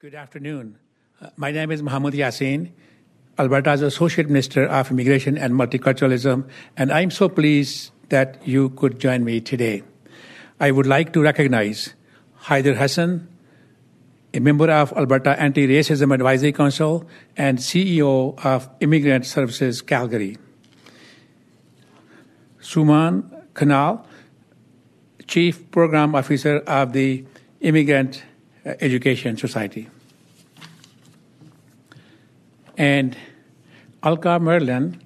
Good afternoon. Uh, my name is Muhammad Yaseen, Alberta's Associate Minister of Immigration and Multiculturalism, and I'm so pleased that you could join me today. I would like to recognize Haider Hassan, a member of Alberta Anti-Racism Advisory Council and CEO of Immigrant Services Calgary. Suman Kanal, Chief Program Officer of the Immigrant Education Society. And Alka Merlin,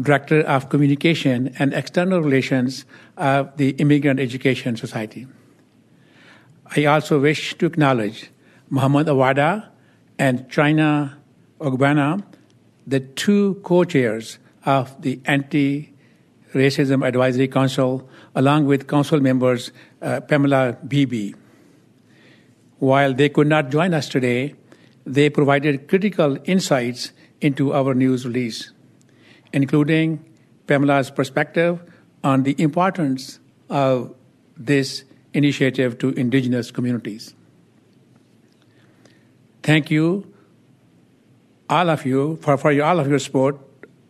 Director of Communication and External Relations of the Immigrant Education Society. I also wish to acknowledge Muhammad Awada and China Ogbana, the two co-chairs of the Anti-Racism Advisory Council, along with council members uh, Pamela Beebe. While they could not join us today, they provided critical insights into our news release, including Pamela's perspective on the importance of this initiative to Indigenous communities. Thank you, all of you, for, for all of your support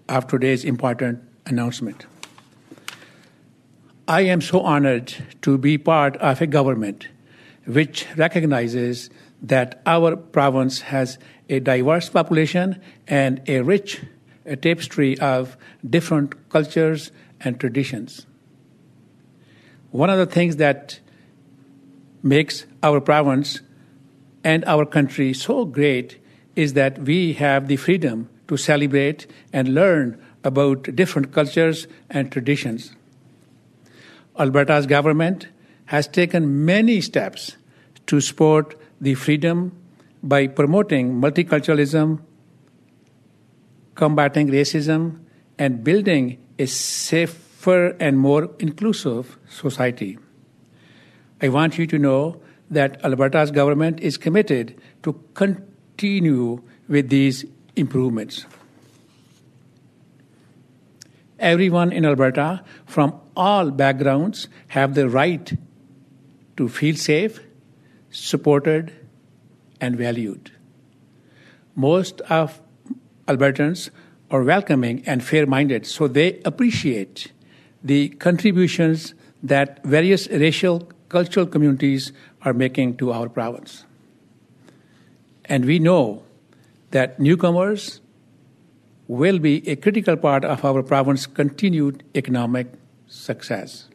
of today's important announcement. I am so honored to be part of a government which recognizes that our province has a diverse population and a rich a tapestry of different cultures and traditions. One of the things that makes our province and our country so great is that we have the freedom to celebrate and learn about different cultures and traditions. Alberta's government has taken many steps to support the freedom by promoting multiculturalism, combating racism, and building a safer and more inclusive society. I want you to know that Alberta's government is committed to continue with these improvements. Everyone in Alberta from all backgrounds have the right to feel safe, supported, and valued. Most of Albertans are welcoming and fair minded, so they appreciate the contributions that various racial, cultural communities are making to our province. And we know that newcomers will be a critical part of our province's continued economic success.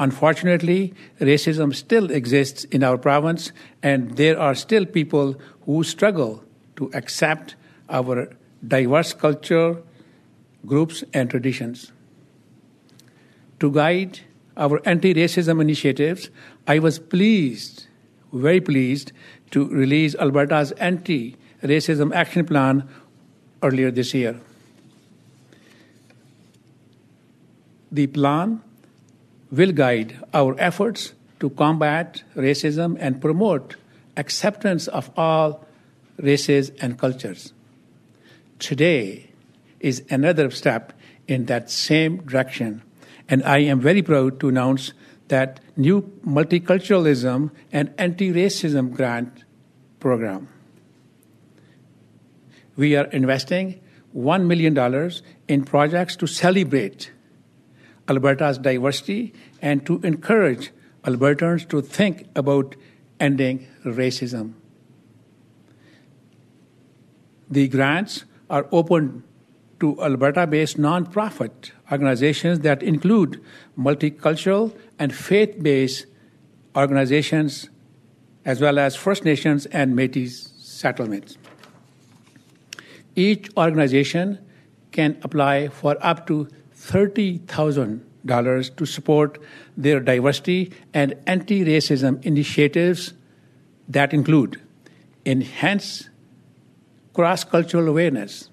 Unfortunately, racism still exists in our province, and there are still people who struggle to accept our diverse culture, groups, and traditions. To guide our anti racism initiatives, I was pleased, very pleased, to release Alberta's anti racism action plan earlier this year. The plan will guide our efforts to combat racism and promote acceptance of all races and cultures. Today is another step in that same direction, and I am very proud to announce that new multiculturalism and anti-racism grant program. We are investing $1 million in projects to celebrate Alberta's diversity and to encourage Albertans to think about ending racism. The grants are open to Alberta based nonprofit organizations that include multicultural and faith based organizations, as well as First Nations and Metis settlements. Each organization can apply for up to $30,000 to support their diversity and anti racism initiatives that include enhance cross cultural awareness,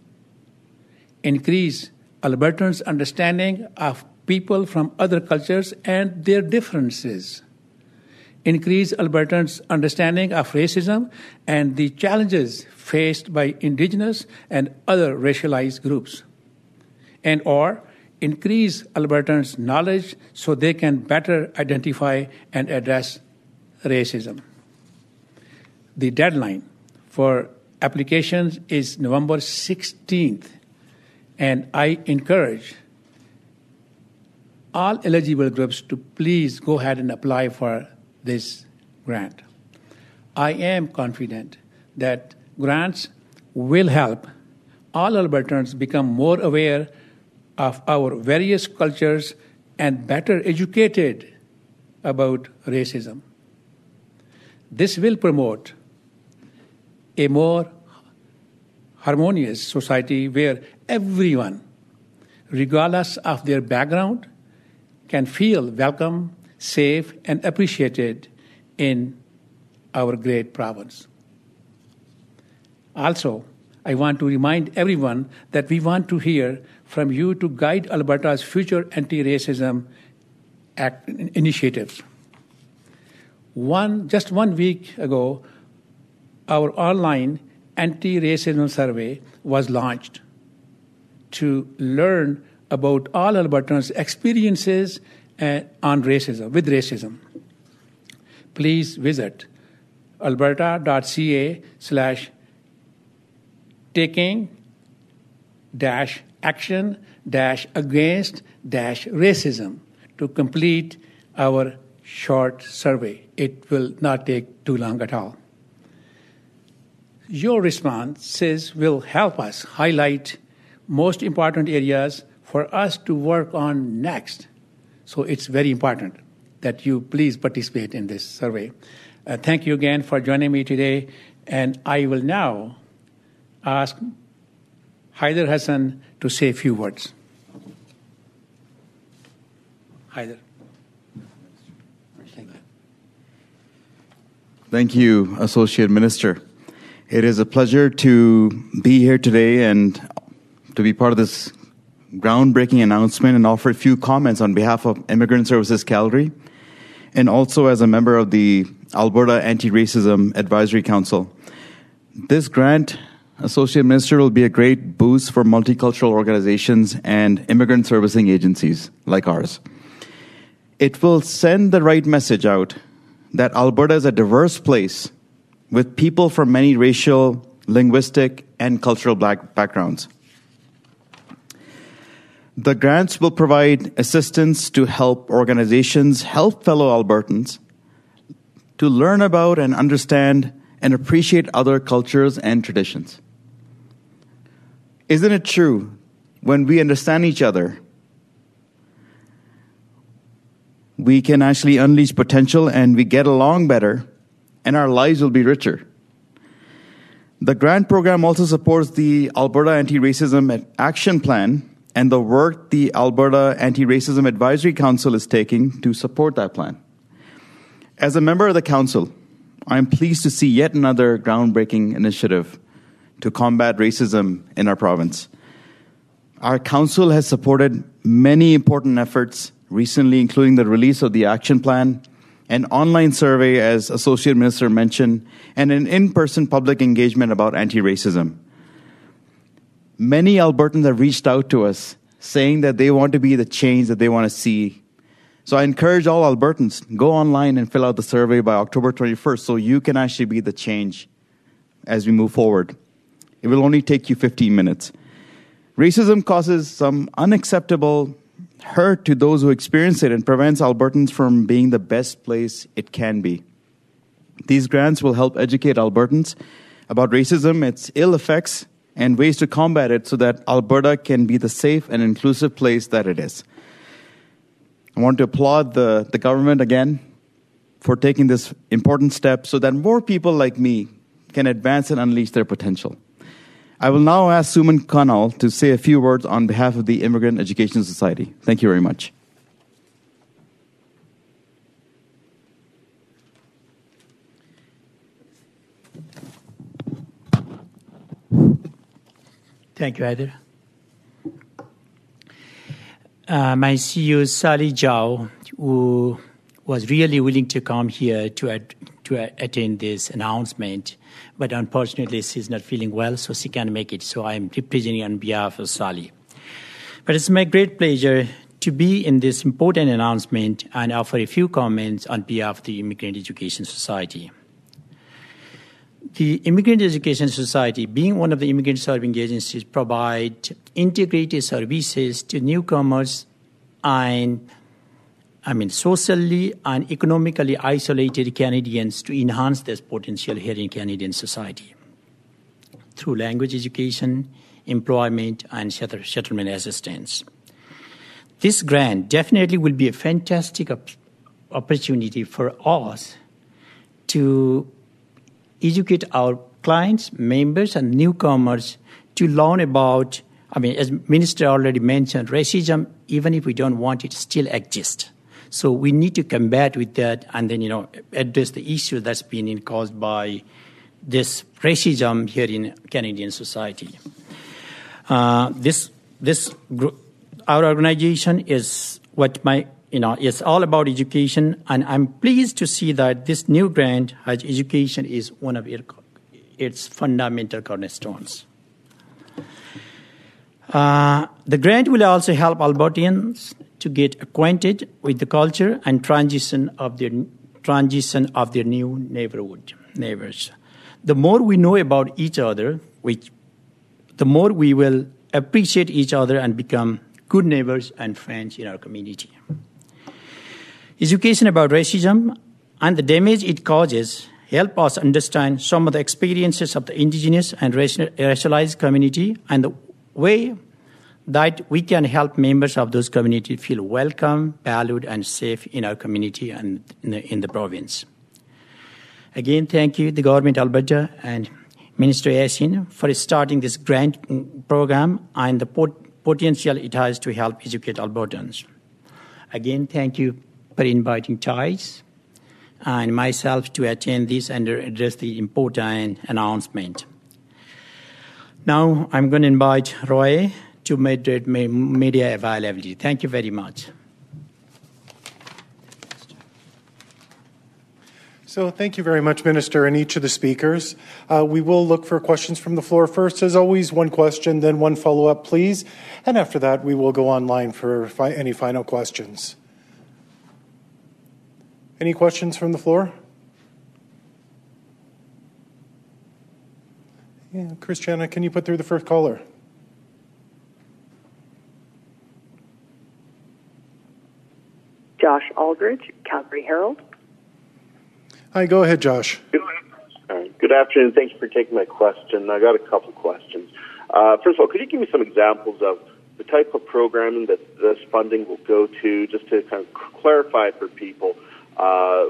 increase Albertans' understanding of people from other cultures and their differences, increase Albertans' understanding of racism and the challenges faced by indigenous and other racialized groups, and or increase Albertans' knowledge so they can better identify and address racism. the deadline for applications is November 16th, and I encourage all eligible groups to please go ahead and apply for this grant. I am confident that grants will help all Albertans become more aware of our various cultures and better educated about racism. This will promote a more harmonious society where everyone, regardless of their background, can feel welcome, safe, and appreciated in our great province. Also, I want to remind everyone that we want to hear from you to guide Alberta's future anti racism initiatives. One, just one week ago, our online anti racism survey was launched to learn about all Albertans' experiences uh, on racism, with racism. Please visit alberta.ca slash taking dash action dash against dash racism to complete our short survey. It will not take too long at all. Your responses will help us highlight most important areas for us to work on next. So it's very important that you please participate in this survey. Uh, thank you again for joining me today, and I will now ask Haider Hassan to say a few words. Haider. Thank you, Associate Minister. It is a pleasure to be here today and to be part of this groundbreaking announcement and offer a few comments on behalf of Immigrant Services Calgary and also as a member of the Alberta Anti Racism Advisory Council. This grant, Associate Minister, will be a great boost for multicultural organizations and immigrant servicing agencies like ours. It will send the right message out that Alberta is a diverse place with people from many racial, linguistic, and cultural black backgrounds. The grants will provide assistance to help organizations help fellow Albertans to learn about and understand and appreciate other cultures and traditions. Isn't it true when we understand each other, we can actually unleash potential and we get along better and our lives will be richer. The grant program also supports the Alberta Anti Racism Action Plan and the work the Alberta Anti Racism Advisory Council is taking to support that plan. As a member of the Council, I am pleased to see yet another groundbreaking initiative to combat racism in our province. Our Council has supported many important efforts recently, including the release of the action plan an online survey, as Associate Minister mentioned, and an in person public engagement about anti racism. Many Albertans have reached out to us saying that they want to be the change that they want to see. So I encourage all Albertans go online and fill out the survey by October 21st so you can actually be the change as we move forward. It will only take you 15 minutes. Racism causes some unacceptable hurt to those who experience it and prevents Albertans from being the best place it can be. These grants will help educate Albertans about racism, its ill effects, and ways to combat it so that Alberta can be the safe and inclusive place that it is. I want to applaud the, the government again for taking this important step so that more people like me can advance and unleash their potential. I will now ask Suman Kanal to say a few words on behalf of the Immigrant Education Society. Thank you very much. Thank you, Heather. Uh, my CEO, Sally Zhao, who was really willing to come here to, ad- to uh, attend this announcement, but unfortunately she's not feeling well, so she can't make it. So I'm representing on behalf of Sally. But it's my great pleasure to be in this important announcement and offer a few comments on behalf of the Immigrant Education Society. the Immigrant Education Society, being one of the immigrant serving agencies, provide integrated services to newcomers and I mean, socially and economically isolated Canadians to enhance their potential here in Canadian society through language education, employment, and settlement assistance. This grant definitely will be a fantastic op- opportunity for us to educate our clients, members, and newcomers to learn about. I mean, as Minister already mentioned, racism, even if we don't want it, still exists. So we need to combat with that, and then you know address the issue that's been caused by this racism here in Canadian society. Uh, this this our organization is what my you know is all about education, and I'm pleased to see that this new grant has education is one of its fundamental cornerstones. Uh, the grant will also help Albertians to get acquainted with the culture and transition of their transition of their new neighborhood neighbors. The more we know about each other, which, the more we will appreciate each other and become good neighbors and friends in our community. Education about racism and the damage it causes help us understand some of the experiences of the indigenous and racialized community and the way that we can help members of those communities feel welcome, valued, and safe in our community and in the, in the province. Again, thank you, the government of Alberta and Minister Yaseen, for starting this grant program and the pot- potential it has to help educate Albertans. Again, thank you for inviting Thais and myself to attend this and address the important announcement. Now, I'm going to invite Roy to moderate media availability. Thank you very much. So, thank you very much, Minister, and each of the speakers. Uh, we will look for questions from the floor first. As always, one question, then one follow up, please. And after that, we will go online for fi- any final questions. Any questions from the floor? Yeah, Christiana, can you put through the first caller? Josh Aldrich, Calgary Herald. Hi, go ahead, Josh. Good, Good afternoon. Thank you for taking my question. I got a couple questions. Uh, first of all, could you give me some examples of the type of programming that this funding will go to, just to kind of clarify for people uh,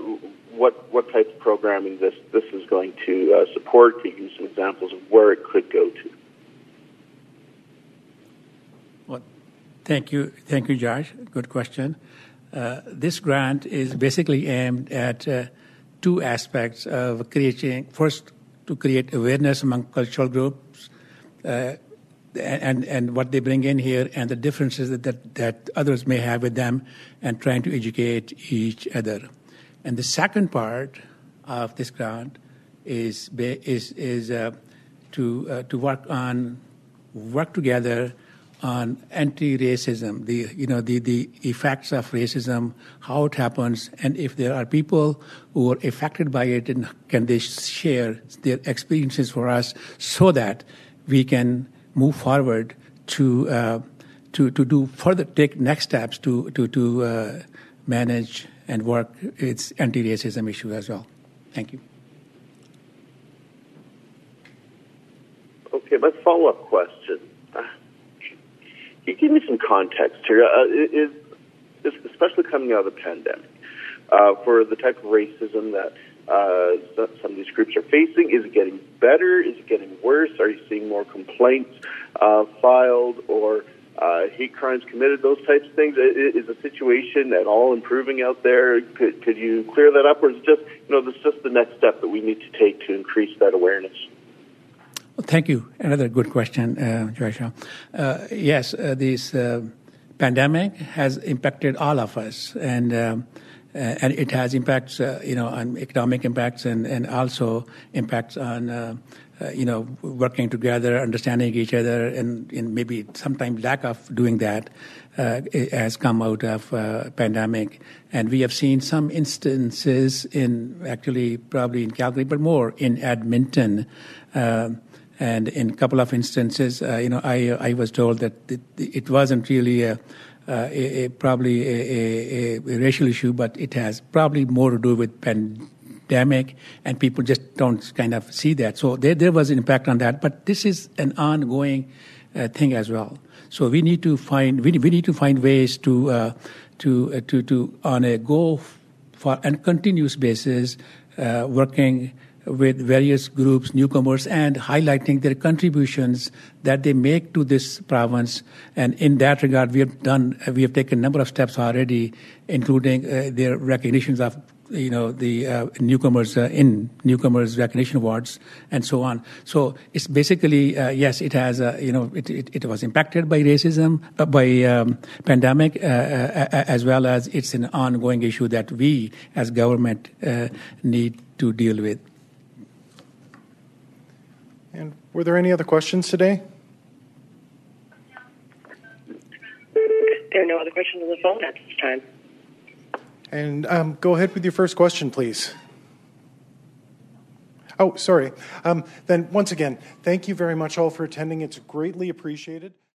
what what type of programming this this is going to uh, support? You give me some examples of where it could go to? Well, thank you, thank you, Josh. Good question. Uh, this grant is basically aimed at uh, two aspects of creating first to create awareness among cultural groups uh, and and what they bring in here and the differences that, that, that others may have with them and trying to educate each other and the second part of this grant is is is uh, to uh, to work on work together on anti-racism, the you know the the effects of racism, how it happens, and if there are people who are affected by it, and can they share their experiences for us so that we can move forward to uh, to to do further take next steps to to to uh, manage and work its anti-racism issue as well. Thank you. Okay, my follow-up question you give me some context here? Uh, is, is, especially coming out of the pandemic, uh, for the type of racism that uh, some of these groups are facing? Is it getting better? Is it getting worse? Are you seeing more complaints uh, filed or uh, hate crimes committed? Those types of things. Is the situation at all improving out there? Could, could you clear that up, or is it just you know this is just the next step that we need to take to increase that awareness? Well, thank you. Another good question, uh, Joshua. Uh, yes, uh, this uh, pandemic has impacted all of us, and uh, and it has impacts, uh, you know, on economic impacts and, and also impacts on, uh, uh, you know, working together, understanding each other, and, and maybe sometimes lack of doing that uh, has come out of uh, pandemic. And we have seen some instances in actually probably in Calgary, but more in Edmonton. And in a couple of instances, uh, you know, I I was told that it, it wasn't really a, uh, a, a probably a, a, racial issue, but it has probably more to do with pandemic, and people just don't kind of see that. So there there was an impact on that, but this is an ongoing uh, thing as well. So we need to find we, we need to find ways to uh, to uh, to to on a go for and continuous basis uh, working with various groups, newcomers, and highlighting their contributions that they make to this province. And in that regard, we have done, we have taken a number of steps already, including uh, their recognitions of you know the uh, newcomers uh, in newcomers recognition awards and so on so it's basically uh, yes it has uh, you know it, it, it, was impacted by racism uh, by um, pandemic uh, as well as it's an ongoing issue that we as government need to deal with and were there any other questions today? There are no other questions on the phone at this time. And um, go ahead with your first question, please. Oh, sorry. Um, then, once again, thank you very much all for attending. It's greatly appreciated.